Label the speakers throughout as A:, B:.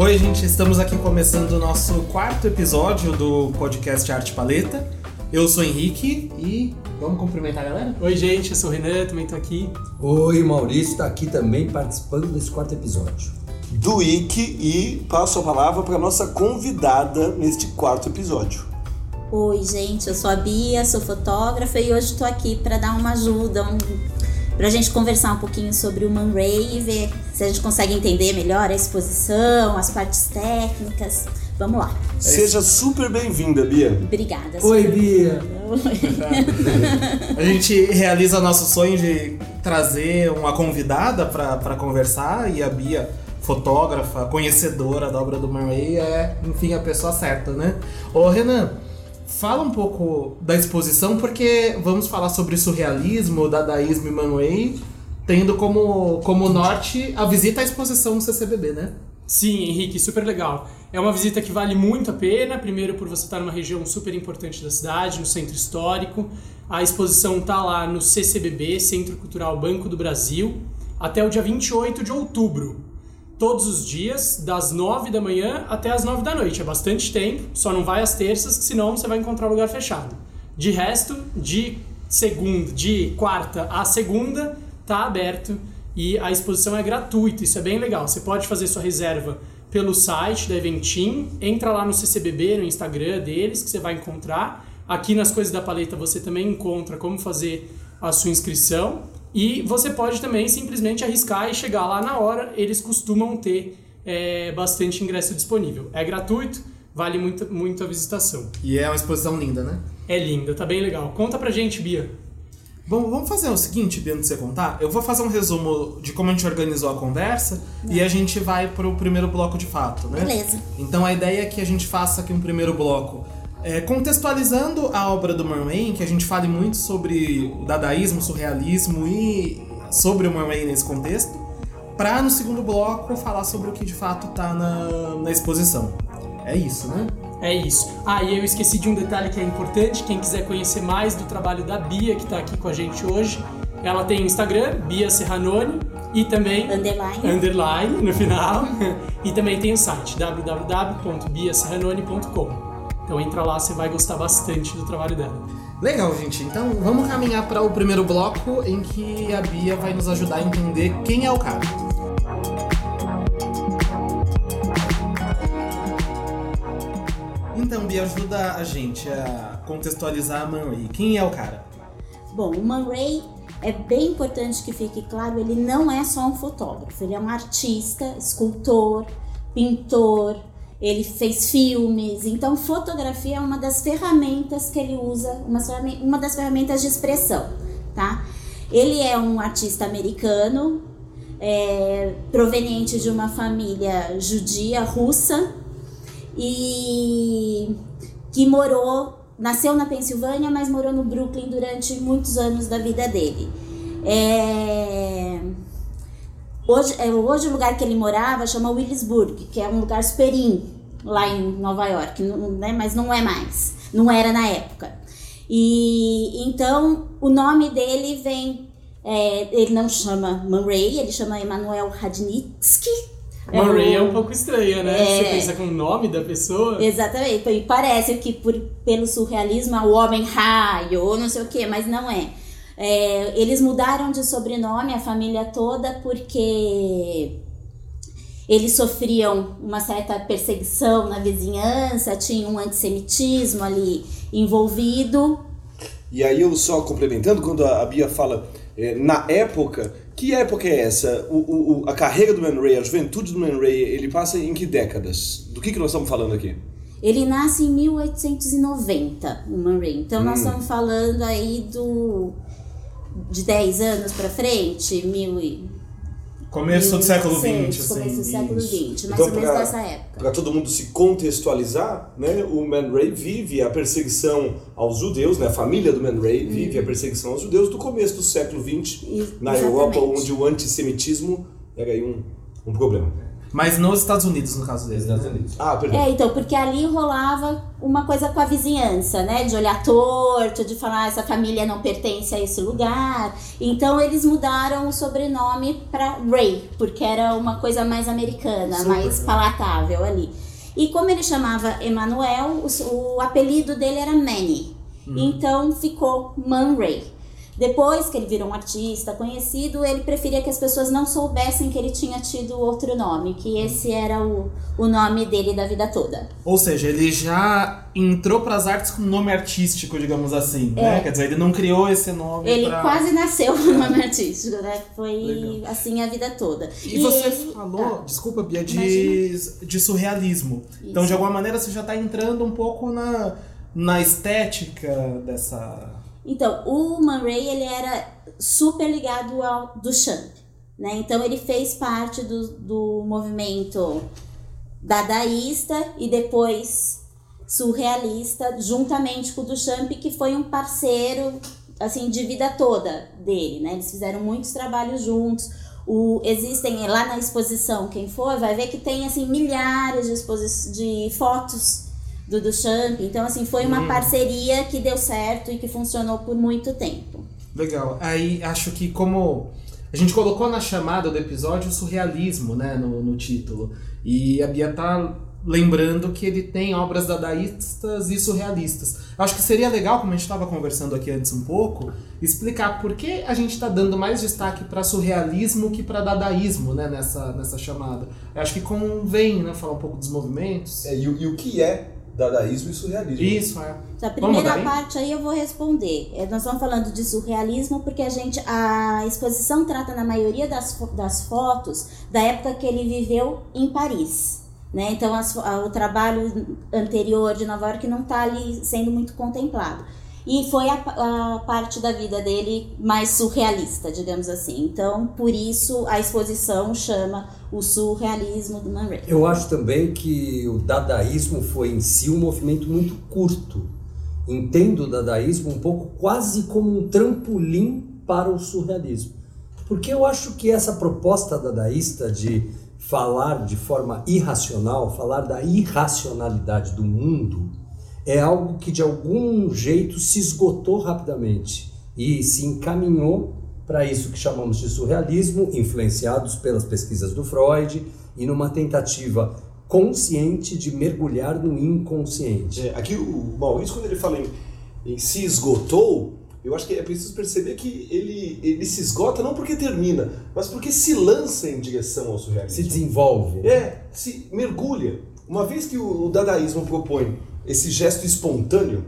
A: Oi, gente, estamos aqui começando o nosso quarto episódio do podcast Arte Paleta. Eu sou o Henrique e vamos cumprimentar a galera?
B: Oi, gente, eu sou o Renan, também tô aqui.
C: Oi, Maurício está aqui também participando desse quarto episódio.
D: Do Ike e passo a palavra para nossa convidada neste quarto episódio.
E: Oi, gente, eu sou a Bia, sou fotógrafa e hoje estou aqui para dar uma ajuda, um, para a gente conversar um pouquinho sobre o Man Ray e ver se a gente consegue entender melhor a exposição, as partes técnicas. Vamos lá.
D: Seja super bem-vinda, Bia.
E: Obrigada.
C: Oi, Bia.
A: A gente realiza nosso sonho de trazer uma convidada para conversar e a Bia, fotógrafa, conhecedora da obra do Man Ray, é, enfim, a pessoa certa, né? Ô, Renan, fala um pouco da exposição, porque vamos falar sobre surrealismo, dadaísmo e Man Ray, tendo como, como norte a visita à exposição no CCBB, né?
B: Sim, Henrique, super legal. É uma visita que vale muito a pena, primeiro por você estar numa região super importante da cidade, no centro histórico. A exposição está lá no CCBB, Centro Cultural Banco do Brasil, até o dia 28 de outubro. Todos os dias, das 9 da manhã até as 9 da noite. É bastante tempo, só não vai às terças, que senão você vai encontrar lugar fechado. De resto, de segunda, de quarta a segunda, tá aberto e a exposição é gratuita, isso é bem legal. Você pode fazer sua reserva pelo site da Eventim, entra lá no CCBB, no Instagram deles, que você vai encontrar. Aqui nas Coisas da Paleta você também encontra como fazer a sua inscrição. E você pode também simplesmente arriscar e chegar lá na hora, eles costumam ter é, bastante ingresso disponível. É gratuito, vale muito, muito a visitação.
A: E é uma exposição linda, né?
B: É linda, tá bem legal. Conta pra gente, Bia.
A: Bom, vamos fazer o seguinte, Bia, antes de você contar. Eu vou fazer um resumo de como a gente organizou a conversa e a gente vai pro primeiro bloco de fato, né?
E: Beleza.
A: Então a ideia é que a gente faça aqui um primeiro bloco é, contextualizando a obra do Marwayne, que a gente fale muito sobre o dadaísmo, o surrealismo e sobre o Marwayne nesse contexto, para no segundo bloco falar sobre o que de fato tá na, na exposição. É isso, né?
B: É isso. Ah, e eu esqueci de um detalhe que é importante. Quem quiser conhecer mais do trabalho da Bia, que está aqui com a gente hoje, ela tem Instagram, Bia Serranoni, e também
E: Underline.
B: underline no final. e também tem o site www.biaserranoni.com. Então entra lá, você vai gostar bastante do trabalho dela.
A: Legal, gente. Então vamos caminhar para o primeiro bloco em que a Bia vai nos ajudar a entender quem é o cara. Então, Bia, ajuda a gente a contextualizar a Man Ray. Quem é o cara?
E: Bom, o Man Ray é bem importante que fique claro, ele não é só um fotógrafo, ele é um artista, escultor, pintor, ele fez filmes, então fotografia é uma das ferramentas que ele usa, uma, uma das ferramentas de expressão, tá? Ele é um artista americano, é, proveniente de uma família judia russa e que morou, nasceu na Pensilvânia, mas morou no Brooklyn durante muitos anos da vida dele. É, Hoje, é, hoje o lugar que ele morava chama Williamsburg, que é um lugar superim lá em Nova York, né? mas não é mais, não era na época. E então o nome dele vem, é, ele não chama Man Ray, ele chama Emanuel Radnitsky.
B: Murray é
E: o-
B: um pouco estranha, né?
E: É.
B: Você pensa com o nome da pessoa.
E: Exatamente, e parece que por, pelo surrealismo é o homem raio ou não sei o que, mas não é. É, Eles mudaram de sobrenome, a família toda, porque eles sofriam uma certa perseguição na vizinhança, tinha um antissemitismo ali envolvido.
D: E aí eu só complementando, quando a Bia fala é, na época, que época é essa? O, o- a carreira do Man Ray, a juventude do Man Ray, ele passa em que décadas? Do que, que nós estamos falando aqui?
E: Ele nasce em 1890, o Man Ray. Então nós estamos falando aí do de 10 anos pra frente, mil e
A: Começo do século XX,
E: 1600,
A: assim.
E: Começo do século. XX, mais
D: Então,
E: ou menos
D: pra-
E: dessa época.
D: Para todo mundo se contextualizar, né, o Man Ray vive a perseguição aos judeus, né, a família do Man Ray vive a perseguição aos judeus do começo do século XX
E: Isso,
D: na
E: exatamente.
D: Europa, onde o antissemitismo era aí um, um problema.
A: Mas nos Estados Unidos, no caso dele.
C: Estados
A: né?
C: Unidos.
F: Ah, perdão.
E: É, então, porque ali rolava uma coisa com a vizinhança, né? De olhar torto, de falar "Ah, essa família não pertence a esse lugar. Então eles mudaram o sobrenome para Ray, porque era uma coisa mais americana,
A: Super.
E: mais palatável ali. E como ele chamava Emanuel, o, o apelido dele era Manny. Então ficou Man Ray. Depois que ele virou um artista conhecido, ele preferia que as pessoas não soubessem que ele tinha tido outro nome, que esse era o, o nome dele da vida toda.
A: Ou seja, ele já entrou pras artes com nome artístico, digamos assim,
E: É.
A: né? Quer dizer, ele não criou esse nome
E: Ele
A: pra...
E: quase nasceu com nome artístico, né? Foi
A: Legal.
E: assim a vida toda.
A: E, você
E: ele-
A: falou,
E: Ah,
A: desculpa, Bia, de,
E: Imagina.
A: de surrealismo. Então, de alguma maneira, você já tá entrando um pouco na, na estética dessa...
E: Então, o Man Ray, ele era super ligado ao Duchamp, né? Então, ele fez parte do, do movimento dadaísta e depois surrealista, juntamente com o Duchamp, que foi um parceiro, assim, de vida toda dele, né? Eles fizeram muitos trabalhos juntos. O, existem lá na exposição, quem for vai ver que tem, assim, milhares de, de fotos do Duchamp. Então, assim, foi uma parceria que deu certo e que funcionou por muito tempo.
A: Legal. Aí, acho que como... A gente colocou na chamada do episódio o surrealismo, né, no, no título. E a Bia tá lembrando que ele tem obras dadaístas e surrealistas. Acho que seria legal, como a gente estava conversando aqui antes um pouco, explicar por que a gente está dando mais destaque para surrealismo que para dadaísmo, né, nessa, nessa chamada. Eu acho que convém, né, falar um pouco dos movimentos.
F: É, e, o- e o que é dadaísmo e surrealismo?
A: Isso, é.
E: A primeira parte aí eu vou responder. É, Nós estamos falando de surrealismo porque a gente a exposição trata na maioria das, das fotos da época que ele viveu em Paris. Né? Então as o trabalho anterior de Nova York não está ali sendo muito contemplado. E foi a, a parte da vida dele mais surrealista, digamos assim. Então, por isso a exposição chama o surrealismo do Man Ray.
C: Eu acho também que o dadaísmo foi em si um movimento muito curto. Entendo o dadaísmo um pouco quase como um trampolim para o surrealismo. Porque eu acho que essa proposta dadaísta de falar de forma irracional, falar da irracionalidade do mundo, é algo que de algum jeito se esgotou rapidamente e se encaminhou para isso que chamamos de surrealismo, influenciados pelas pesquisas do Freud e numa tentativa consciente de mergulhar no inconsciente.
F: É, aqui o Maurício, quando ele fala em, em se esgotou, eu acho que é preciso perceber que ele, ele se esgota não porque termina, mas porque se lança em direção ao
C: Se
F: surrealismo.
C: desenvolve.
F: É, se mergulha. Uma vez que o, o dadaísmo propõe esse gesto espontâneo,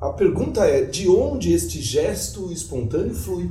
F: a pergunta é de onde este gesto espontâneo flui?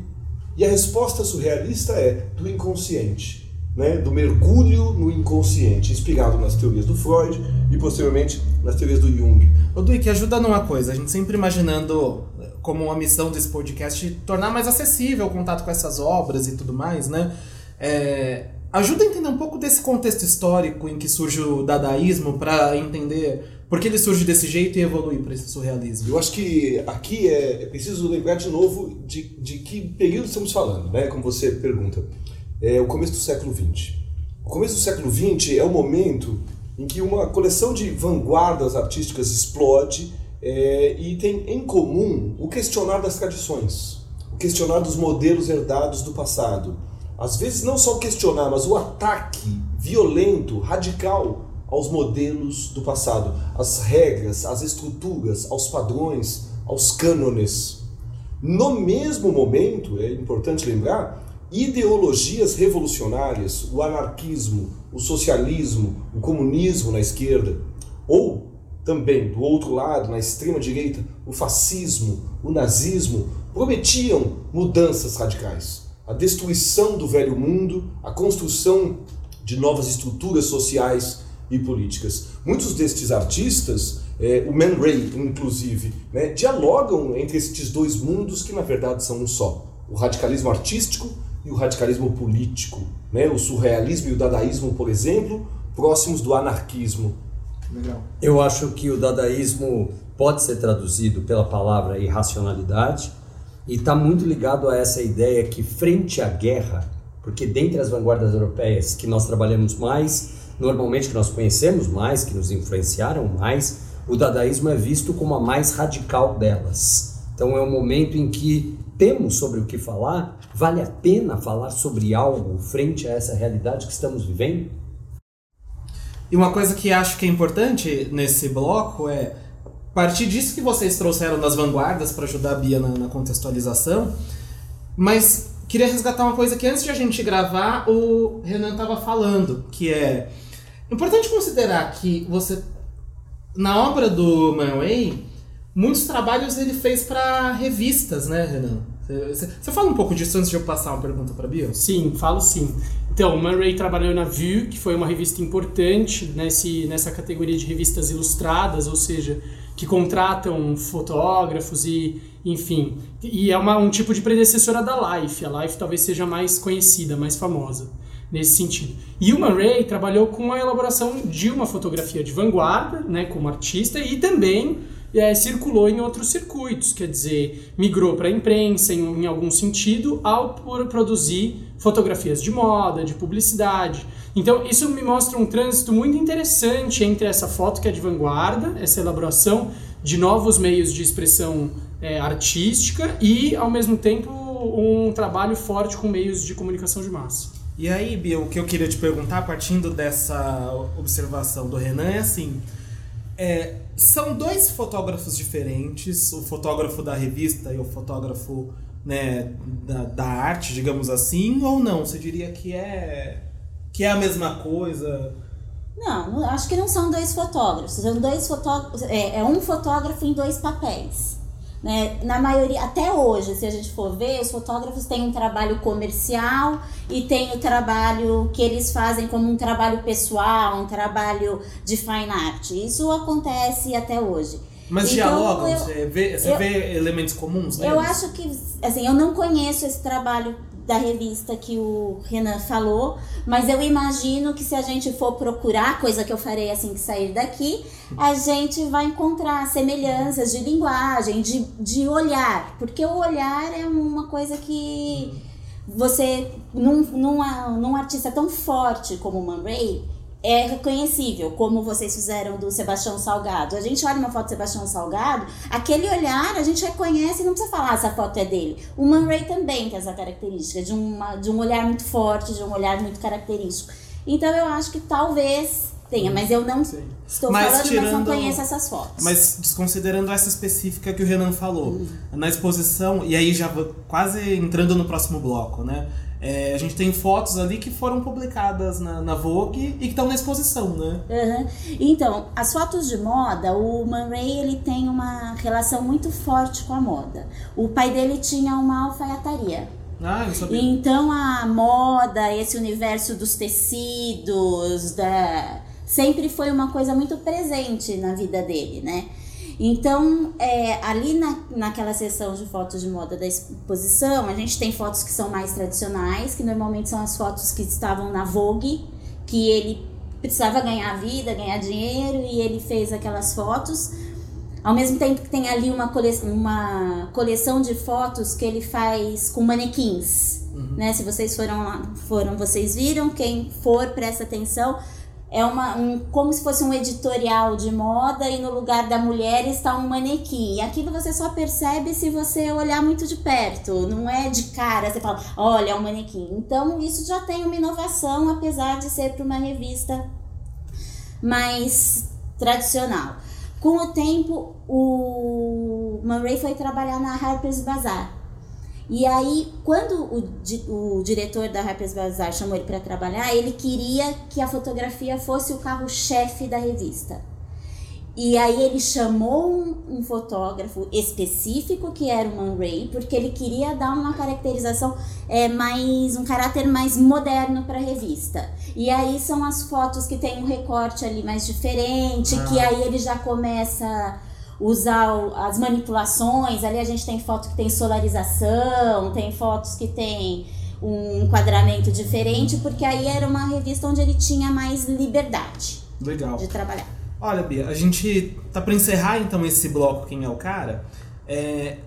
F: E a resposta surrealista é do inconsciente, né? do mergulho no inconsciente, inspirado nas teorias do Freud e posteriormente nas teorias do Jung.
A: Ô Duik, ajuda numa coisa, a gente sempre imaginando eh, como uma missão desse podcast tornar mais acessível o contato com essas obras e tudo mais, né? É, ajuda a entender um pouco desse contexto histórico em que surge o dadaísmo para entender por que ele surge desse jeito e evolui para esse surrealismo.
F: Eu acho que aqui é, é preciso lembrar de novo de, de que período estamos falando, né? Como você pergunta. É o começo do século XX. O começo do século XX é o momento em que uma coleção de vanguardas artísticas explode é, e tem em comum o questionar das tradições, o questionar dos modelos herdados do passado. Às vezes não só questionar, mas o ataque violento, radical aos modelos do passado, às regras, às estruturas, aos padrões, aos cânones. No mesmo momento, é importante lembrar, ideologias revolucionárias, o anarquismo, o socialismo, o comunismo na esquerda, ou também do outro lado, na extrema direita, o fascismo, o nazismo, prometiam mudanças radicais, a destruição do velho mundo, a construção de novas estruturas sociais e políticas. Muitos destes artistas, eh, o Man Ray, inclusive, né, dialogam entre estes dois mundos que na verdade são um só: o radicalismo artístico e o radicalismo político. Né? O surrealismo e o dadaísmo, por exemplo, próximos do anarquismo.
A: Legal.
C: Eu acho que o dadaísmo pode ser traduzido pela palavra irracionalidade e está muito ligado a essa ideia que frente à guerra Porque dentre as vanguardas europeias que nós trabalhamos mais, normalmente que nós conhecemos mais, que nos influenciaram mais, o dadaísmo é visto como a mais radical delas. Então é um momento em que temos sobre o que falar, vale a pena falar sobre algo frente a essa realidade que estamos vivendo?
A: E uma coisa que acho que é importante nesse bloco é, a partir disso que vocês trouxeram das vanguardas para ajudar a Bia na, na contextualização, mas queria resgatar uma coisa que antes de a gente gravar o Renan estava falando, que é importante considerar que você na obra do Man Ray, muitos trabalhos ele fez para revistas, né, Renan? Você, fala um pouco disso antes de eu passar uma pergunta para Bia?
B: Sim, falo sim. Então, o Man Ray trabalhou na View, que foi uma revista importante nesse, nessa categoria de revistas ilustradas, ou seja, que contratam fotógrafos e, enfim. E é uma, um tipo de predecessora da Life. A Life talvez seja mais conhecida, mais famosa nesse sentido. E o Ray trabalhou com a elaboração de uma fotografia de vanguarda, né, como artista, e também é, circulou em outros circuitos, quer dizer, migrou para a imprensa em, em, algum sentido ao produzir fotografias de moda, de publicidade. Então, isso me mostra um trânsito muito interessante entre essa foto que é de vanguarda, essa elaboração de novos meios de expressão é, artística e, ao mesmo tempo, um trabalho forte com meios de comunicação de massa.
A: E aí, Bia, o que eu queria te perguntar, partindo dessa observação do Renan, é assim: é, são dois fotógrafos diferentes, o fotógrafo da revista e o fotógrafo né, da, da arte, digamos assim, ou não? Você diria que é, que é a mesma coisa?
E: Não, acho que não são dois fotógrafos. São dois fotógrafos. É, é um fotógrafo em dois papéis. Né? Na maioria, até hoje, se a gente for ver, os fotógrafos têm um trabalho comercial e tem o trabalho que eles fazem como um trabalho pessoal, um trabalho de fine art. Isso acontece até hoje.
A: Mas então, dialogam? Eu, você vê, você eu, vê elementos comuns?
E: Neles? Eu acho que, assim, eu não conheço esse trabalho da revista que o Renan falou, mas eu imagino que se a gente for procurar, coisa que eu farei assim que sair daqui, a gente vai encontrar semelhanças de linguagem, de, de olhar, porque o olhar é uma coisa que você, num, num, num artista tão forte como o Man Ray, é reconhecível, como vocês fizeram do Sebastião Salgado. A gente olha uma foto do Sebastião Salgado, aquele olhar a gente reconhece e não precisa falar essa foto é dele. O Man Ray também tem essa característica, de, uma, de um olhar muito forte, de um olhar muito característico. Então eu acho que talvez tenha, mas eu não Sim. estou mas falando, tirando, mas não conheço essas fotos.
A: Mas desconsiderando essa específica que o Renan falou, uhum. na exposição, e aí já quase entrando no próximo bloco, né? É, a gente tem fotos ali que foram publicadas na, na Vogue e que estão na exposição, né?
E: Uhum. Então, as fotos de moda, o Man Ray ele tem uma relação muito forte com a moda. O pai dele tinha uma alfaiataria.
A: Ah, eu sabia.
E: Então a moda, esse universo dos tecidos, da sempre foi uma coisa muito presente na vida dele, né? Então, é, ali na, naquela sessão de fotos de moda da exposição, a gente tem fotos que são mais tradicionais, que normalmente são as fotos que estavam na Vogue, que ele precisava ganhar vida, ganhar dinheiro, e ele fez aquelas fotos. Ao mesmo tempo que tem ali uma, cole uma coleção de fotos que ele faz com manequins. Uhum. Né? Se vocês foram lá, foram, vocês viram, quem for, presta atenção é uma, um, como se fosse um editorial de moda e no lugar da mulher está um manequim. Aquilo você só percebe se você olhar muito de perto, não é de cara, você fala, olha, é um manequim. Então isso já tem uma inovação, apesar de ser para uma revista mais tradicional. Com o tempo, o Man Ray foi trabalhar na Harper's Bazaar. E aí, quando o, o diretor da Harper's Bazaar chamou ele para trabalhar, ele queria que a fotografia fosse o carro-chefe da revista. E aí ele chamou um, um, fotógrafo específico que era o Man Ray, porque ele queria dar uma caracterização é, mais um caráter mais moderno para a revista. E aí são as fotos que tem um recorte ali mais diferente, ah. que aí ele já começa usar as manipulações. Ali a gente tem foto que tem solarização, tem fotos que tem um enquadramento diferente, porque aí era uma revista onde ele tinha mais liberdade
A: Legal.
E: de trabalhar.
A: Olha, Bia, a gente tá para encerrar então esse bloco Quem é o Cara. É,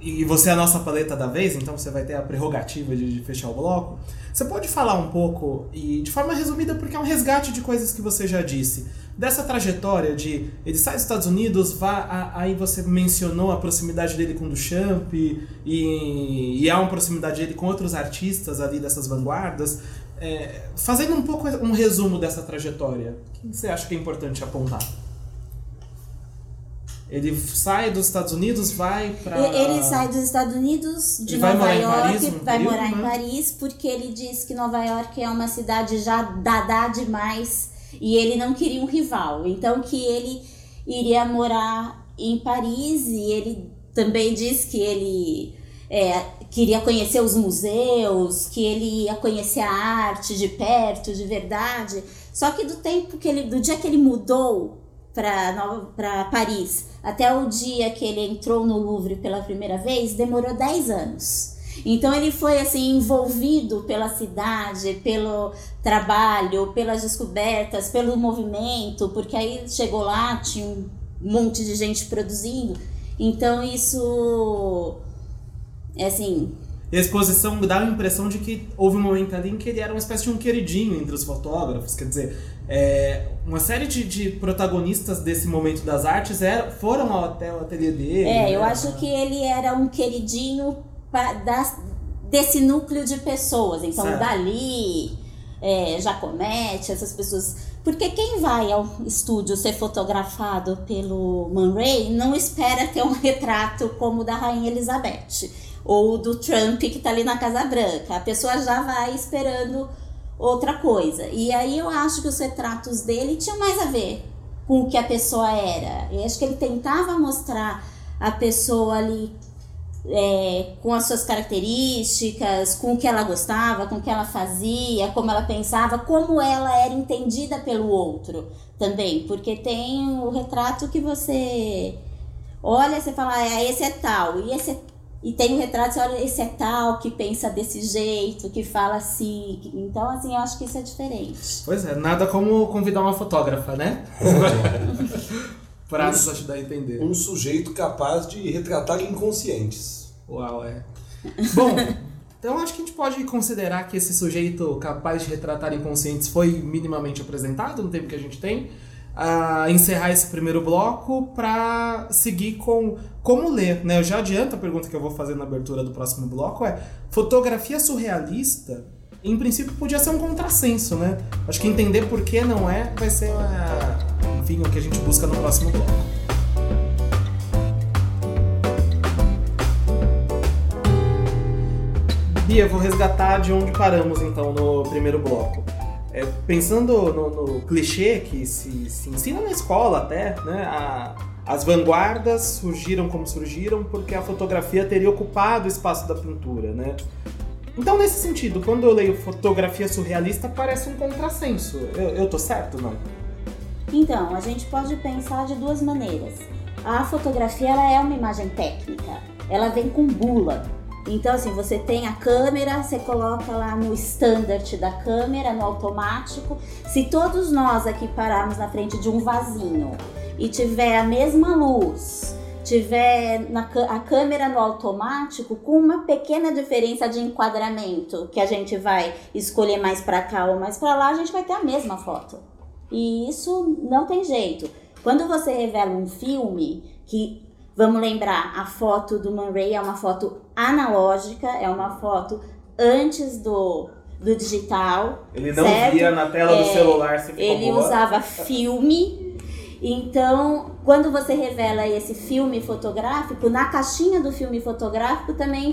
A: e você é a nossa paleta da vez, então você vai ter a prerrogativa de, de fechar o bloco. Você pode falar um pouco, e de forma resumida, porque é um resgate de coisas que você já disse, dessa trajetória de ele sai dos Estados Unidos, vá, a, aí você mencionou a proximidade dele com o Duchamp, e, e há uma proximidade dele com outros artistas ali dessas vanguardas. É, fazendo um pouco um resumo dessa trajetória, o que você acha que é importante apontar? Ele sai dos Estados Unidos, vai para.
E: Ele sai dos Estados Unidos, de
A: Ele vai
E: Nova
A: morar em
E: York,
A: Paris, um
E: vai
A: período,
E: morar em
A: né?
E: Paris, porque ele diz que Nova York é uma cidade já dadá demais e ele não queria um rival. Então que ele iria morar em Paris e ele também diz que ele é, queria conhecer os museus, que ele ia conhecer a arte de perto, de verdade. Só que do tempo que ele, do dia que ele mudou para Paris até o dia que ele entrou no Louvre pela primeira vez, demorou 10 anos. Então ele foi assim envolvido pela cidade, pelo trabalho, pelas descobertas, pelo movimento, porque aí chegou lá, tinha um monte de gente produzindo. Então isso é assim,
A: E a exposição dá a impressão de que houve um momento ali em que ele era uma espécie de um queridinho entre os fotógrafos. Quer dizer, é, uma série de, de protagonistas desse momento das artes era, foram até o ateliê dele.
E: É,
A: né?
E: eu acho que ele era um queridinho das- desse núcleo de pessoas. Então,
A: Certo.
E: Dali, é, Jacomete, essas pessoas. Porque quem vai ao estúdio ser fotografado pelo Man Ray não espera ter um retrato como o da Rainha Elizabeth ou do Trump que tá ali na Casa Branca. A pessoa já vai esperando outra coisa. E aí eu acho que os retratos dele tinham mais a ver com o que a pessoa era. Eu acho que ele tentava mostrar a pessoa ali é, com as suas características, com o que ela gostava, com o que ela fazia, como ela pensava, como ela era entendida pelo outro também. Porque tem o retrato que você olha, você fala, ah, esse é tal, e esse é e tem o retrato, você olha, esse é tal, que pensa desse jeito, que fala assim. Então, assim, eu acho que isso é diferente.
A: Pois é, nada como convidar uma fotógrafa, né? pra nos ajudar a entender.
F: Um sujeito capaz de retratar inconscientes.
A: Uau, é. Bom, então acho que a gente pode considerar que esse sujeito capaz de retratar inconscientes foi minimamente apresentado no tempo que a gente tem. a encerrar esse primeiro bloco para seguir com como ler, né? Eu já adianto a pergunta que eu vou fazer na abertura do próximo bloco é fotografia surrealista. Em princípio podia ser um contrassenso, né? Acho que entender por que não é vai ser, a, que a gente busca no próximo bloco. Bia, vou resgatar de onde paramos então no primeiro bloco. É, pensando no, no clichê que se, se, ensina na escola até, né? A, as vanguardas surgiram como surgiram porque a fotografia teria ocupado o espaço da pintura, né? Então, nesse sentido, quando eu leio fotografia surrealista, parece um contrassenso. Eu, eu tô certo, não?
E: Então, a gente pode pensar de duas maneiras. A fotografia ela é uma imagem técnica, ela vem com bula. Então, assim, você tem a câmera, você coloca lá no standard da câmera, no automático. Se todos nós aqui pararmos na frente de um vasinho e tiver a mesma luz, tiver na, a câmera no automático, com uma pequena diferença de enquadramento, que a gente vai escolher mais para cá ou mais para lá, a gente vai ter a mesma foto. E isso não tem jeito. Quando você revela um filme que Vamos lembrar, a foto do Man Ray é uma foto analógica, é uma foto antes do, do digital.
A: Ele não
E: certo?
A: via na tela do
E: É,
A: celular se
E: Ele
A: boa.
E: usava filme. Então, quando você revela esse filme fotográfico, na caixinha do filme fotográfico também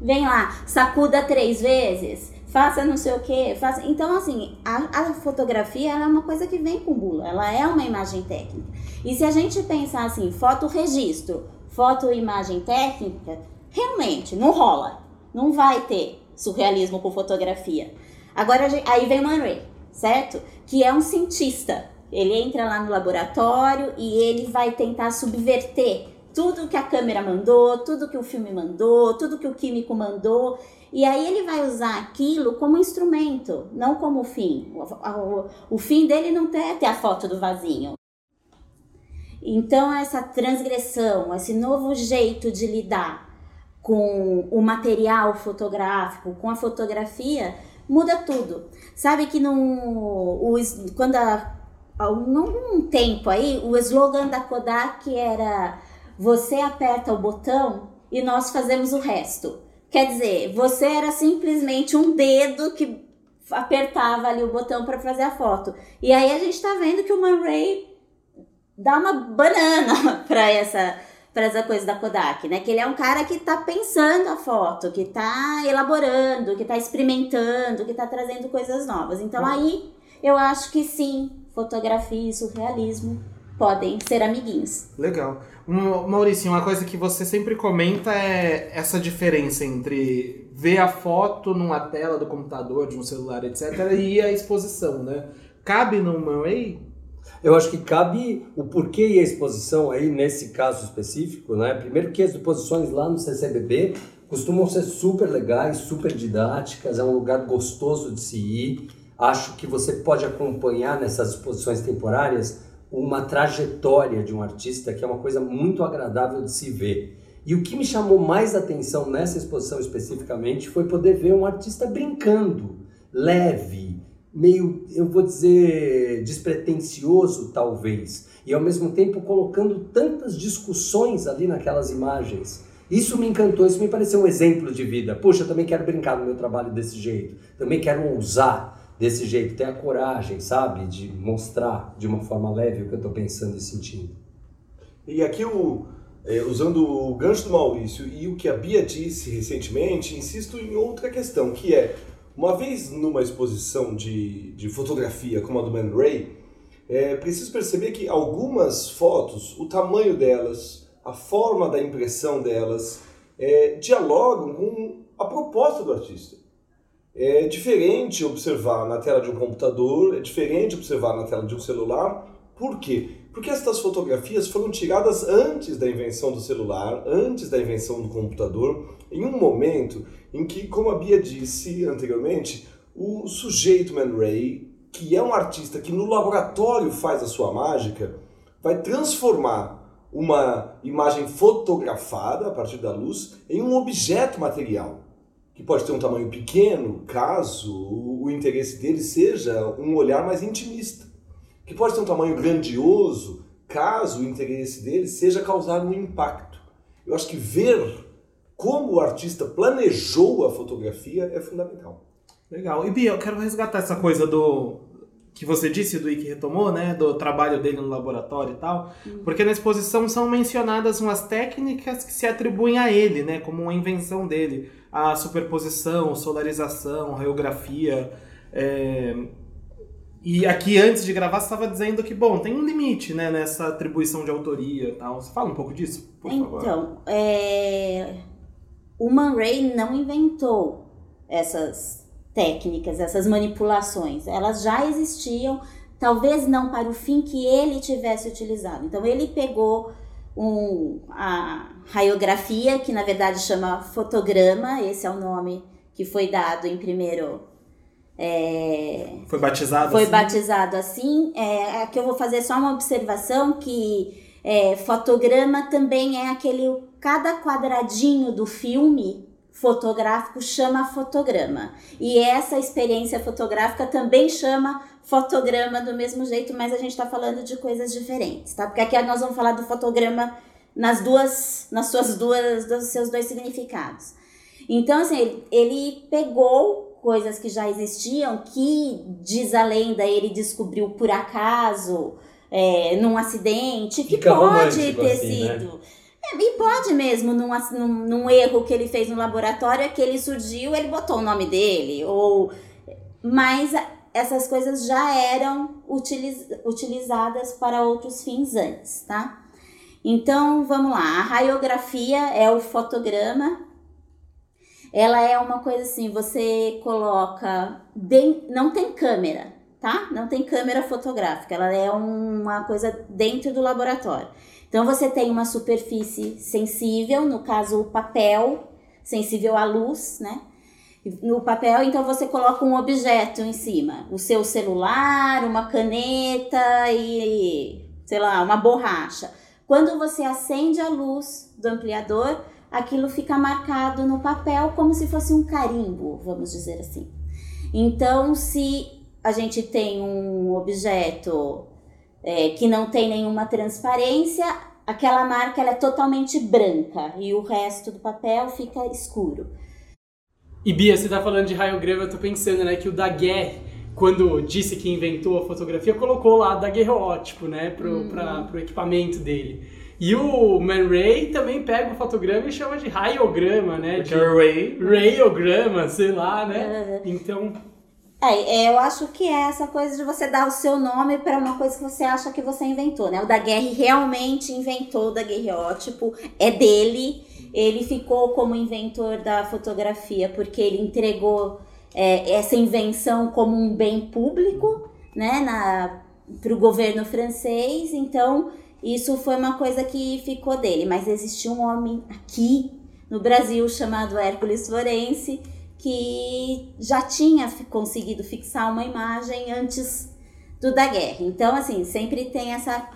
E: vem lá, sacuda três vezes, faça não sei o que, faça. Então, assim, a, a fotografia é uma coisa que vem com bula, ela é uma imagem técnica. E se a gente pensar assim, foto-registro, foto-imagem técnica, realmente não rola. Não vai ter surrealismo com fotografia. Agora, aí vem o Man Ray, certo? Que é um cientista. Ele entra lá no laboratório e ele vai tentar subverter tudo que a câmera mandou, tudo que o filme mandou, tudo que o químico mandou. E aí ele vai usar aquilo como instrumento, não como fim. O, o- o fim dele não é ter a foto do vasinho. Então essa transgressão, esse novo jeito de lidar com o material fotográfico, com a fotografia, muda tudo. Sabe que no, quando há algum tempo aí, o slogan da Kodak era você aperta o botão e nós fazemos o resto. Quer dizer, você era simplesmente um dedo que apertava ali o botão para fazer a foto. E aí a gente está vendo que o Man Ray dá uma banana para essa para essa coisa da Kodak, né? Que ele é um cara que está pensando a foto, que está elaborando, que está experimentando, que está trazendo coisas novas. Então aí eu acho que sim, fotografia e surrealismo podem ser amiguinhos.
A: Legal. Maurício, uma coisa que você sempre comenta é essa diferença entre ver a foto numa tela do computador, de um celular, etc., e a exposição, né? Cabe no Manway?
C: Eu acho que cabe o porquê e a exposição aí, nesse caso específico, né? Primeiro que as exposições lá no CCBB costumam ser super legais, super didáticas, é um lugar gostoso de se ir. Acho que você pode acompanhar nessas exposições temporárias uma trajetória de um artista que é uma coisa muito agradável de se ver. E o que me chamou mais atenção nessa exposição especificamente foi poder ver um artista brincando, leve, meio, eu vou dizer, despretensioso talvez, e ao mesmo tempo colocando tantas discussões ali naquelas imagens. Isso me encantou, isso me pareceu um exemplo de vida. Puxa, eu também quero brincar no meu trabalho desse jeito, também quero ousar desse jeito, ter a coragem, sabe, de mostrar de uma forma leve o que eu estou pensando e sentindo.
F: E aqui, o, é, usando o gancho do Maurício e o que a Bia disse recentemente, insisto em outra questão, que é, uma vez numa exposição de, de fotografia como a do Man Ray, é preciso perceber que algumas fotos, o tamanho delas, a forma da impressão delas, é, dialogam com a proposta do artista. É diferente observar na tela de um computador, é diferente observar na tela de um celular. Por quê? Porque estas fotografias foram tiradas antes da invenção do celular, antes da invenção do computador, em um momento em que, como a Bia disse anteriormente, o sujeito Man Ray, que é um artista que no laboratório faz a sua mágica, vai transformar uma imagem fotografada a partir da luz em um objeto material que pode ter um tamanho pequeno, caso o interesse dele seja um olhar mais intimista, que pode ter um tamanho grandioso, caso o interesse dele seja causar um impacto. Eu acho que ver como o artista planejou a fotografia é fundamental.
A: Legal. E Bia, eu quero resgatar essa coisa do que você disse, do que retomou, né, do trabalho dele no laboratório e tal, uhum. porque na exposição são mencionadas umas técnicas que se atribuem a ele, né, como uma invenção dele a superposição, solarização, radiografia. É... E aqui, antes de gravar, você estava dizendo que, bom, tem um limite né, nessa atribuição de autoria tal. Você fala um pouco disso, por
E: favor? Então, é... o Man Ray não inventou essas técnicas, essas manipulações. Elas já existiam, talvez não para o fim que ele tivesse utilizado. Então, ele pegou um, a raiografia, que na verdade chama fotograma, esse é o nome que foi dado em primeiro. É,
A: foi batizado
E: foi
A: assim?
E: batizado assim. É, aqui eu vou fazer só uma observação que é, fotograma também é aquele cada quadradinho do filme fotográfico chama fotograma. E essa experiência fotográfica também chama fotograma do mesmo jeito, mas a gente está falando de coisas diferentes, tá? Porque aqui nós vamos falar do fotograma nas duas, nas suas duas, dos seus dois significados. Então, assim, ele, ele pegou coisas que já existiam, que diz a lenda, ele descobriu por acaso, é, num acidente, que Fica pode ter assim, né? sido. Né? É, e pode mesmo, num, num, num, erro que ele fez no laboratório, é que ele surgiu, ele botou o nome dele, ou. Mas essas coisas já eram utiliz, utilizadas para outros fins antes, tá? Então, vamos lá. A radiografia é o fotograma. Ela é uma coisa assim, você coloca. Não tem câmera, tá? Não tem câmera fotográfica. Ela é uma coisa dentro do laboratório. Então, você tem uma superfície sensível, no caso, o papel, sensível à luz, né? no papel, então você coloca um objeto em cima, o seu celular, uma caneta e, sei lá, uma borracha. Quando você acende a luz do ampliador, aquilo fica marcado no papel como se fosse um carimbo, vamos dizer assim. Então, se a gente tem um objeto é, que não tem nenhuma transparência, aquela marca é totalmente branca e o resto do papel fica escuro.
B: E Bia, você tá falando de raiograma, eu tô pensando, né, que o Daguerre, quando disse que inventou a fotografia, colocou lá daguerreótipo, né, pro,
E: Uhum.
B: pra, pro equipamento dele. E o Man Ray também pega o fotograma e chama de raiograma, né,
A: Porque
B: de
A: o Ray.
B: raiograma, sei lá,
E: Uhum.
B: né. Então,
E: É, é, eu acho que é essa coisa de você dar o seu nome para uma coisa que você acha que você inventou, né? O Daguerre realmente inventou o daguerreótipo, é dele. Ele ficou como inventor da fotografia porque ele entregou é, essa invenção como um bem público, né, para o governo francês. Então, isso foi uma coisa que ficou dele. Mas existia um homem aqui no Brasil chamado Hércules Florense que já tinha conseguido fixar uma imagem antes do Daguerre. Então, assim, sempre tem essa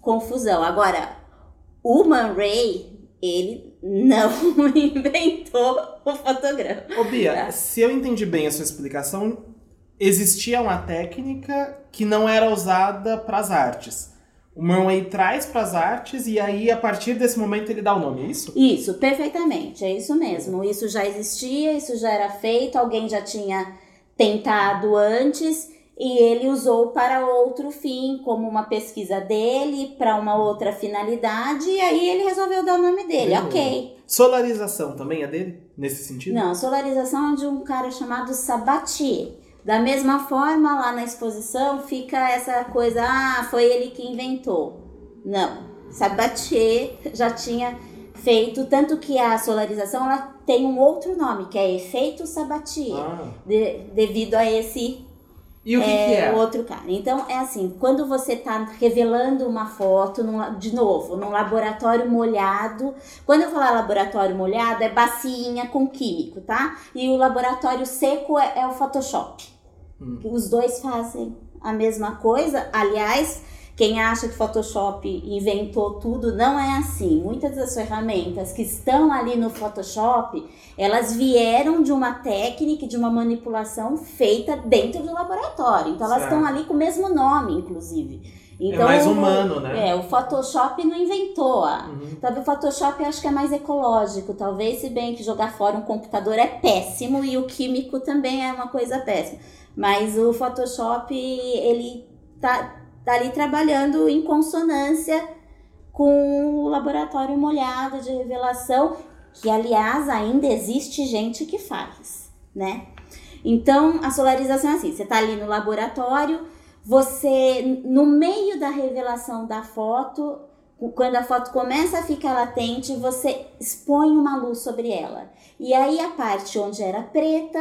E: confusão. Agora, o Man Ray, ele não inventou o fotograma.
A: Ô Bia, se eu entendi bem a sua explicação, existia uma técnica que não era usada para as artes. O Murray traz para as artes e aí a partir desse momento ele dá o nome, é isso?
E: Isso, perfeitamente, é isso mesmo. Isso já existia, isso já era feito, alguém já tinha tentado antes e ele usou para outro fim, como uma pesquisa dele, para uma outra finalidade, e aí ele resolveu dar o nome dele,
A: Beleza.
E: ok.
A: Solarização também é dele, nesse sentido?
E: Não, solarização é de um cara chamado Sabatier. Da mesma forma, lá na exposição fica essa coisa, ah, foi ele que inventou. Não, Sabatier já tinha feito, tanto que a solarização ela tem um outro nome, que é efeito Sabatier,
A: Ah.
E: de- devido a esse
A: E o que, que
E: é,
A: é?
E: o outro cara. Então, é assim, quando você tá revelando uma foto, num de novo, num laboratório molhado. Quando eu falar laboratório molhado, é bacinha com químico, tá? E o laboratório seco é, é o Photoshop.
A: Hum.
E: Os dois fazem a mesma coisa. Aliás, quem acha que Photoshop inventou tudo, não é assim. Muitas das ferramentas que estão ali no Photoshop, elas vieram de uma técnica, de uma manipulação feita dentro do laboratório. Então elas
A: Certo.
E: estão ali com o mesmo nome, inclusive. Então,
A: mais
E: o-
A: humano, né?
E: É, o Photoshop não inventou. A,
A: Uhum.
E: Talvez o Photoshop eu acho que é mais ecológico. Talvez, se bem que jogar fora um computador é péssimo e o químico também é uma coisa péssima. Mas o Photoshop, ele tá ali trabalhando em consonância com o laboratório molhado de revelação, que aliás ainda existe gente que faz, né? Então, a solarização é assim, você tá ali no laboratório, você, no meio da revelação da foto, quando a foto começa a ficar latente, você expõe uma luz sobre ela. E aí a parte onde era preta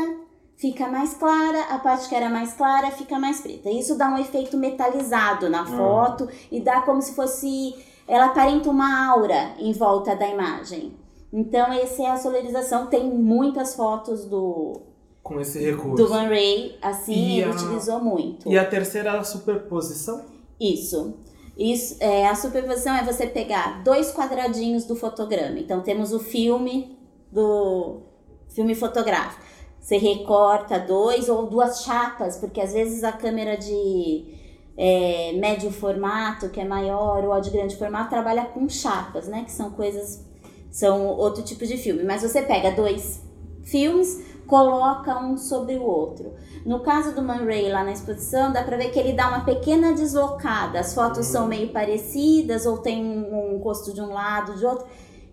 E: fica mais clara, a parte que era mais clara fica mais preta. Isso dá um efeito metalizado na foto e dá como se fosse. Ela aparenta uma aura em volta da imagem. Então, essa é a solarização. Tem muitas fotos do,
A: Com esse recurso.
E: do Van Ray, assim,
A: E
E: ele
A: a-
E: utilizou muito.
A: E a terceira é a superposição?
E: Isso. Isso, é, a superposição é você pegar dois quadradinhos do fotograma. Então temos o filme do filme fotográfico. Você recorta dois ou duas chapas, porque às vezes a câmera de é, médio formato, que é maior, ou a de grande formato, trabalha com chapas, né? Que são coisas, são outro tipo de filme. Mas você pega dois filmes, coloca um sobre o outro. No caso do Man Ray lá na exposição, dá pra ver que ele dá uma pequena deslocada. As fotos são meio parecidas, ou tem um, um rosto de um lado, de outro.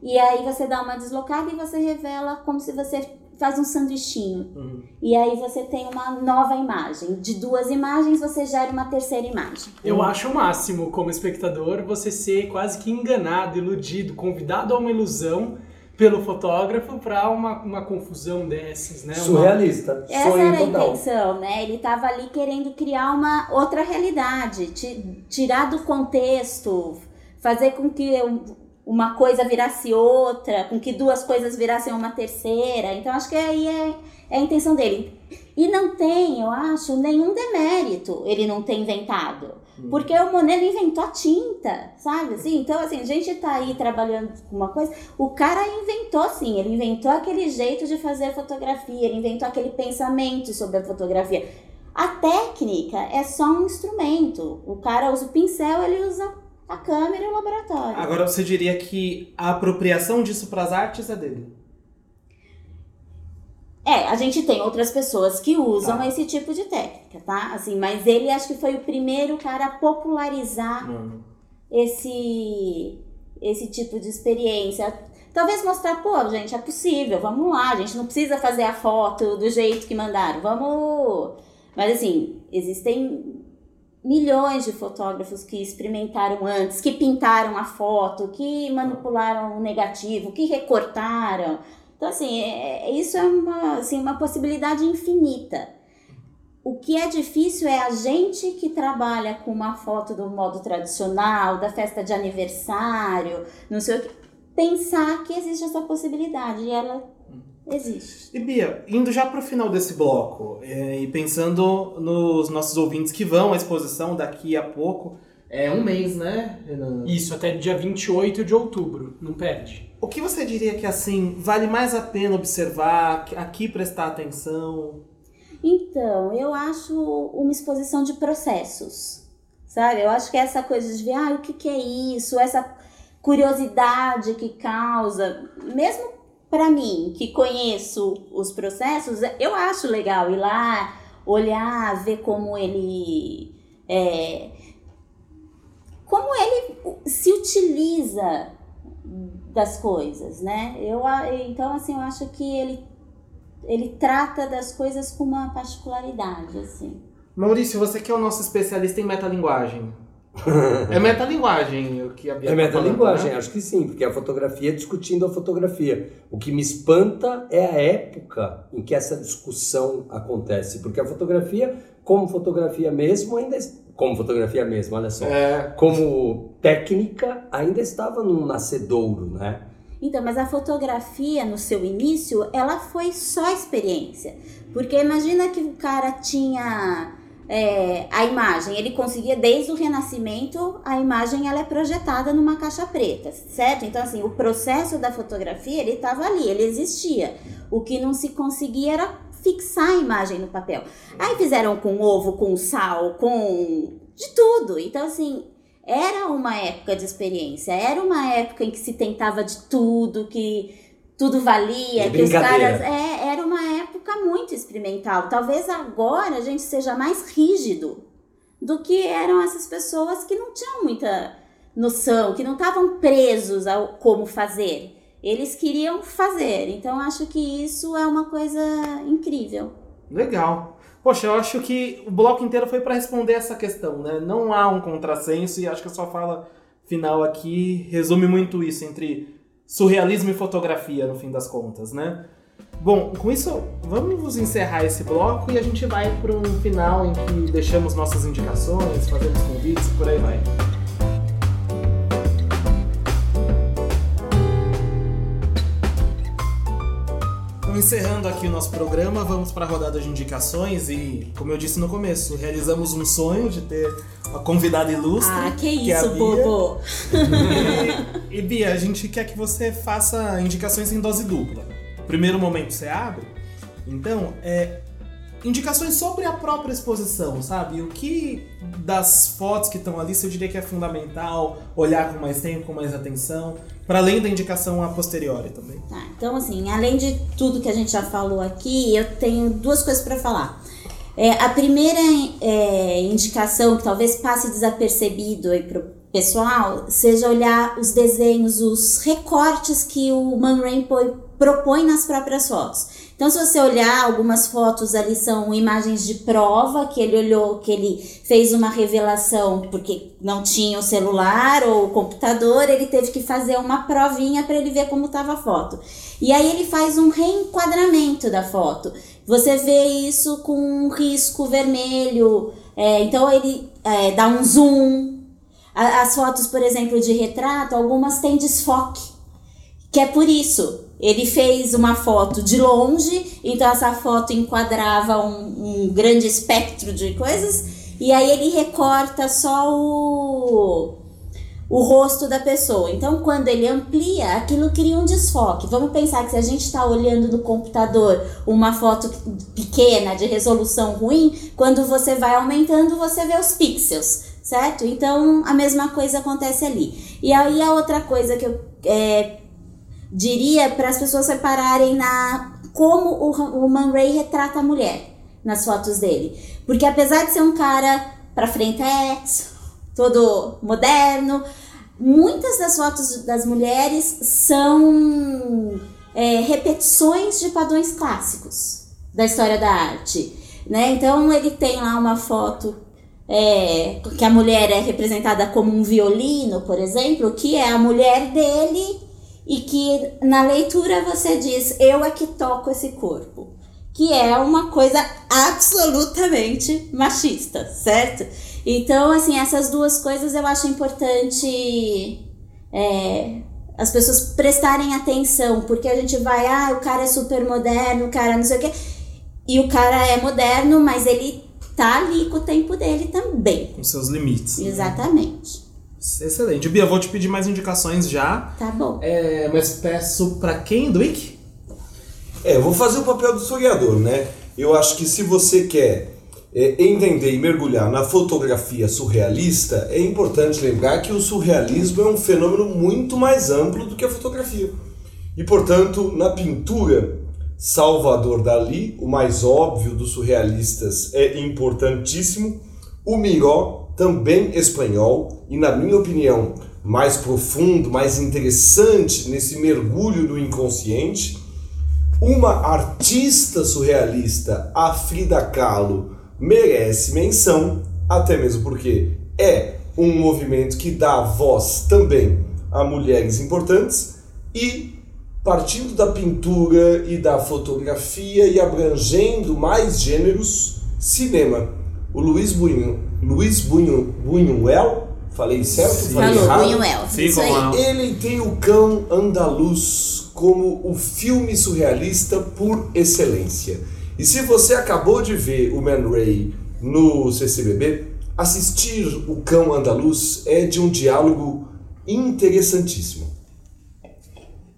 E: E aí você dá uma deslocada e você revela como se você faz um sanduichinho.
A: Uhum.
E: E aí você tem uma nova imagem. De duas imagens você gera uma terceira imagem.
B: Eu acho o máximo, como espectador, você ser quase que enganado, iludido, convidado a uma ilusão pelo fotógrafo para uma, uma confusão dessas, né? Uma-
C: Surrealista.
E: Essa
C: Sonho
E: era a
C: total.
E: intenção, né? Ele estava ali querendo criar uma outra realidade, ti- tirar do contexto, fazer com que o, uma coisa virasse outra, com que duas coisas virassem uma terceira. Então acho que aí é, é a intenção dele. E não tem, eu acho, nenhum demérito ele não ter inventado. Porque o Monet inventou a tinta, sabe? Assim, então, assim, a gente tá aí trabalhando com uma coisa. O cara inventou, sim, ele inventou aquele jeito de fazer fotografia, ele inventou aquele pensamento sobre a fotografia. A técnica é só um instrumento. O cara usa o pincel, ele usa a câmera e o laboratório.
A: Agora você diria que a apropriação disso para as artes é dele.
E: É, a gente tem outras pessoas que usam
A: Tá.
E: esse tipo de técnica, tá? Assim, mas ele acho que foi o primeiro cara a popularizar
A: Hum.
E: esse esse tipo de experiência. Talvez mostrar, pô, gente, é possível, vamos lá, a gente não precisa fazer a foto do jeito que mandaram, vamos. Mas assim, existem milhões de fotógrafos que experimentaram antes, que pintaram a foto, que manipularam o negativo, que recortaram. Então, assim, é- é- isso é uma, assim, uma possibilidade infinita. O que é difícil é a gente que trabalha com uma foto do modo tradicional, da festa de aniversário, não sei o que, pensar que existe essa possibilidade e ela existe.
A: E Bia, indo já pro final desse bloco, é, e pensando nos nossos ouvintes que vão à exposição daqui a pouco, é um mês, né, Renan?
B: Isso, até dia 28 de outubro, não perde.
A: O que você diria que, assim, vale mais a pena observar, aqui prestar atenção?
E: Então, eu acho uma exposição de processos, sabe? Eu acho que essa coisa de ver, ah, o que, que é isso? Essa curiosidade que causa, mesmo para mim, que conheço os processos, eu acho legal ir lá, olhar, ver como ele. é, como ele se utiliza das coisas, né? Eu, então, assim, eu acho que ele ele trata das coisas com uma particularidade, assim.
A: Maurício, você que é o nosso especialista em metalinguagem. é metalinguagem o que a Bia
C: É
A: tá
C: metalinguagem,
A: falando, né?
C: acho que sim, porque é a fotografia discutindo a fotografia. O que me espanta é a época em que essa discussão acontece, porque a fotografia, como fotografia mesmo, ainda como fotografia mesmo, olha só,
A: É,
C: como técnica, ainda estava num nascedouro, né?
E: Então, mas a fotografia no seu início, ela foi só experiência. Porque imagina que o cara tinha é, a imagem, ele conseguia desde o Renascimento, a imagem ela é projetada numa caixa preta, certo? Então, assim, o processo da fotografia, ele estava ali, ele existia. O que não se conseguia era fixar a imagem no papel. Aí fizeram com ovo, com sal, com de tudo. Então, assim, era uma época de experiência, era uma época em que se tentava de tudo, que tudo valia,
C: De
E: que os caras. É, era uma época muito experimental. Talvez agora a gente seja mais rígido do que eram essas pessoas que não tinham muita noção, que não estavam presos ao como fazer. Eles queriam fazer. Então acho que isso é uma coisa incrível.
A: legal. Poxa, eu acho que o bloco inteiro foi para responder essa questão, né? Não há um contrassenso e acho que a sua fala final aqui resume muito isso entre surrealismo e fotografia, no fim das contas, né? Bom, com isso, vamos encerrar esse bloco e a gente vai para um final em que deixamos nossas indicações, fazemos convites e por aí vai. Encerrando aqui o nosso programa, vamos para a rodada de indicações e, como eu disse no começo, realizamos um sonho de ter uma convidada ilustre.
E: Ah, que
A: é a
E: isso,
A: Bia.
E: bobo!
A: E, e, Bia, a gente quer que você faça indicações em dose dupla. Primeiro momento você abre. Então, é, indicações sobre a própria exposição, sabe? O que das fotos que estão ali, se eu diria que é fundamental olhar com mais tempo, com mais atenção, para além da indicação a posteriori também.
E: Tá, então assim, além de tudo que a gente já falou aqui, eu tenho duas coisas para falar. É, a primeira é, indicação, que talvez passe desapercebido aí pro pessoal, seja olhar os desenhos, os recortes que o Man Rainbow propõe nas próprias fotos. Então, se você olhar algumas fotos ali são imagens de prova que ele olhou, que ele fez uma revelação porque não tinha o celular ou o computador, ele teve que fazer uma provinha para ele ver como estava a foto. E aí ele faz um reenquadramento da foto. Você vê isso com um risco vermelho, é, então ele é, dá um zoom. As fotos, por exemplo, de retrato, algumas têm desfoque, que é por isso. Ele fez uma foto de longe, então essa foto enquadrava um, um grande espectro de coisas, e aí ele recorta só o, o rosto da pessoa. Então, quando ele amplia, aquilo cria um desfoque. Vamos pensar que se a gente está olhando no computador uma foto pequena, de resolução ruim, quando você vai aumentando, você vê os pixels, certo? Então, a mesma coisa acontece ali. E aí, a outra coisa que eu é, diria para as pessoas repararem na como o, o Man Ray retrata a mulher nas fotos dele. Porque apesar de ser um cara pra frente todo moderno, muitas das fotos das mulheres são é, repetições de padrões clássicos da história da arte. Né? Então ele tem lá uma foto é, que a mulher é representada como um violino, por exemplo, que é a mulher dele e que na leitura você diz eu é que toco esse corpo, que é uma coisa absolutamente machista, certo? Então, assim, essas duas coisas eu acho importante é, as pessoas prestarem atenção, porque a gente vai, ah, o cara é super moderno, o cara não sei o quê, e o cara é moderno, mas ele tá ali com o tempo dele também.
A: Com seus limites.
E: Exatamente.
A: Excelente. Bia, vou te pedir mais indicações já.
E: Tá bom.
A: É, mas peço pra quem, Dwick?
F: É, eu vou fazer o papel do historiador, né? Eu acho que se você quer é, entender e mergulhar na fotografia surrealista, é importante lembrar que o surrealismo é um fenômeno muito mais amplo do que a fotografia. E, portanto, na pintura, Salvador Dali, o mais óbvio dos surrealistas, é importantíssimo. O Miró, também espanhol, e, na minha opinião, mais profundo, mais interessante nesse mergulho no inconsciente. Uma artista surrealista, a Frida Kahlo, merece menção, até mesmo porque é um movimento que dá voz também a mulheres importantes e partindo da pintura e da fotografia e abrangendo mais gêneros, cinema. O Luiz Buñuel, Luiz Buñuel, Buñuel falei certo? Falei
E: Falou,
F: errado?
E: Buñuel.
A: Sim,
E: Isso aí.
A: como.
F: Ele tem o Cão Andaluz como o filme surrealista por excelência. E se você acabou de ver o Man Ray no CCBB, assistir o Cão Andaluz é de um diálogo interessantíssimo.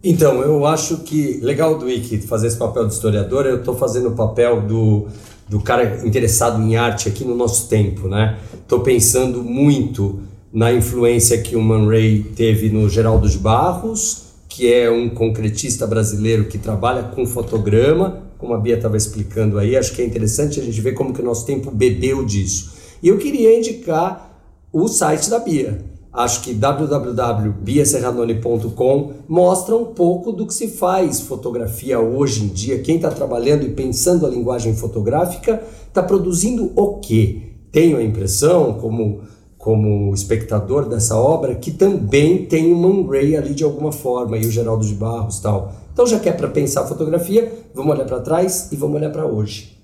C: Então, eu acho que legal do Wiki fazer esse papel de historiador, eu estou fazendo o papel do, do cara interessado em arte aqui no nosso tempo, né? Estou pensando muito na influência que o Man Ray teve no Geraldo de Barros, que é um concretista brasileiro que trabalha com fotograma, como a Bia estava explicando aí, acho que é interessante a gente ver como que o nosso tempo bebeu disso. E eu queria indicar o site da Bia. Acho que www.biaserranoni.com mostra um pouco do que se faz fotografia hoje em dia. Quem está trabalhando e pensando a linguagem fotográfica está produzindo o quê? Tenho a impressão, como, como espectador dessa obra, que também tem o Man Ray ali de alguma forma, e o Geraldo de Barros tal. Então, já que é para pensar fotografia, vamos olhar para trás e vamos olhar para hoje.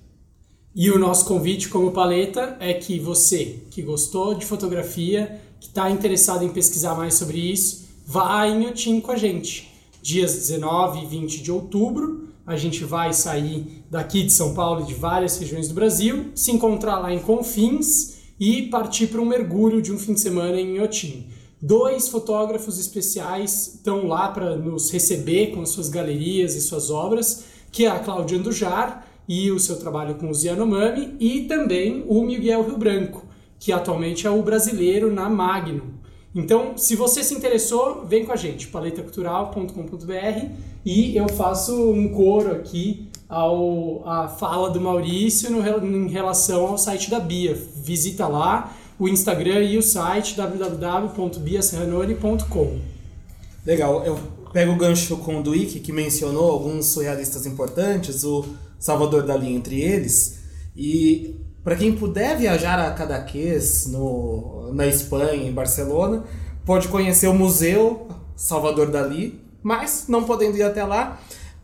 B: E o nosso convite como paleta é que você que gostou de fotografia, que está interessado em pesquisar mais sobre isso, vá em Otim com a gente. Dias 19 e 20 de outubro, a gente vai sair daqui de São Paulo e de várias regiões do Brasil, se encontrar lá em Confins e partir para um mergulho de um fim de semana em Otim. Dois fotógrafos especiais estão lá para nos receber com as suas galerias e suas obras, que é a Cláudia Andujar e o seu trabalho com o Yanomami, e também o Miguel Rio Branco, que atualmente é o brasileiro na Magnum. Então, se você se interessou, vem com a gente, paletacultural.com.br, e eu faço um coro aqui ao a fala do Maurício no, em relação ao site da Bia. Visita lá o Instagram e o site www.biaserranoni.com.
A: Legal, eu pego o gancho com o Dwick, que mencionou alguns surrealistas importantes, o Salvador Dali entre eles. E para quem puder viajar a Cadaqués, no, na Espanha, em Barcelona, pode conhecer o Museu Salvador Dali, mas não podendo ir até lá,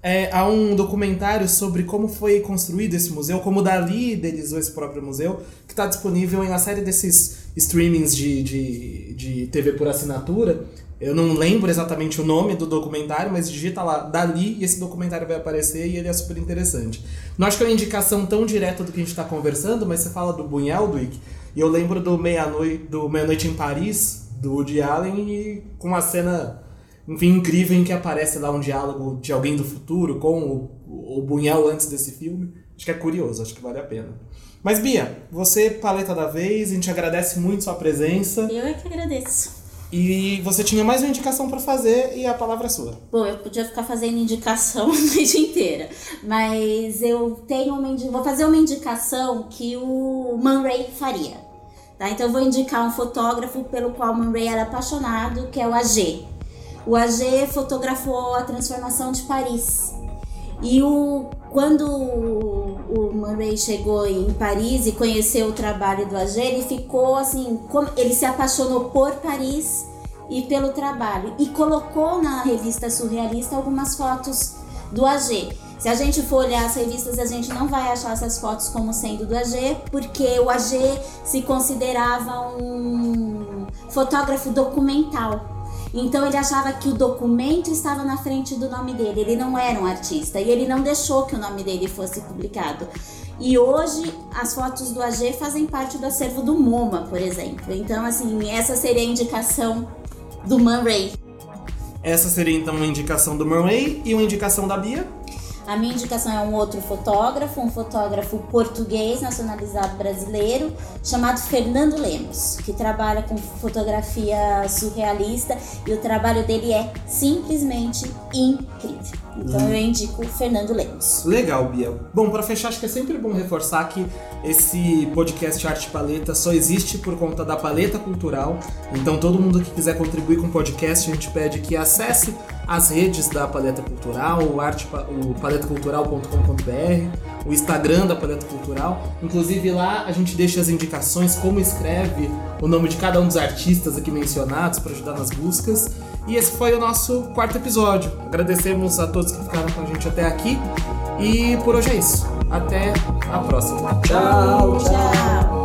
A: É, há um documentário sobre como foi construído esse museu, como Dali idealizou esse próprio museu, que está disponível em uma série desses streamings de, de, de TV por assinatura. Eu não lembro exatamente o nome do documentário, mas digita lá Dali e esse documentário vai aparecer e ele é super interessante. Não acho que é uma indicação tão direta do que a gente está conversando, mas você fala do Bunyeldwick e eu lembro do Meia-Noite do Meia -Noite em Paris, do Woody Allen, e com uma cena enfim, incrível em que aparece lá um diálogo de alguém do futuro com o, o antes desse filme. Acho que é curioso, acho que vale a pena. Mas Bia, você, paleta da vez, a gente agradece muito sua presença.
E: Eu é que agradeço.
A: E você tinha mais uma indicação para fazer e a palavra é sua.
E: Bom, eu podia ficar fazendo indicação a noite inteira, mas eu tenho uma vou fazer uma indicação que o Man Ray faria. Tá? Então eu vou indicar um fotógrafo pelo qual o Man Ray era apaixonado, que é o AG. O AG fotografou a transformação de Paris. E o, quando o, Murray chegou em Paris e conheceu o trabalho do AG, ele ficou assim, ele se apaixonou por Paris e pelo trabalho e colocou na revista surrealista algumas fotos do AG. Se a gente for olhar as revistas, a gente não vai achar essas fotos como sendo do AG, porque o AG se considerava um fotógrafo documental. Então ele achava que o documento estava na frente do nome dele, ele não era um artista e ele não deixou que o nome dele fosse publicado. E hoje as fotos do AG fazem parte do acervo do MoMA, por exemplo. Então, assim, essa seria a indicação do Man Ray.
A: Essa seria então uma indicação do Man Ray e uma indicação da Bia?
E: A minha indicação é um outro fotógrafo, um fotógrafo português nacionalizado brasileiro, chamado Fernando Lemos, que trabalha com fotografia surrealista e o trabalho dele é simplesmente incrível. Então eu indico Fernando Lemos.
A: Legal, Bia. Bom, para fechar, acho que é sempre bom reforçar que esse podcast Arte Paleta só existe por conta da Paleta Cultural. Então todo mundo que quiser contribuir com o podcast, a gente pede que acesse as redes da Paleta Cultural, o, arte, o paletacultural.com.br, o Instagram da Paleta Cultural. Inclusive lá a gente deixa as indicações, como escreve o nome de cada um dos artistas aqui mencionados para ajudar nas buscas. E esse foi o nosso quarto episódio. Agradecemos a todos que ficaram com a gente até aqui. E por hoje é isso. Até a próxima.
C: Tchau, tchau.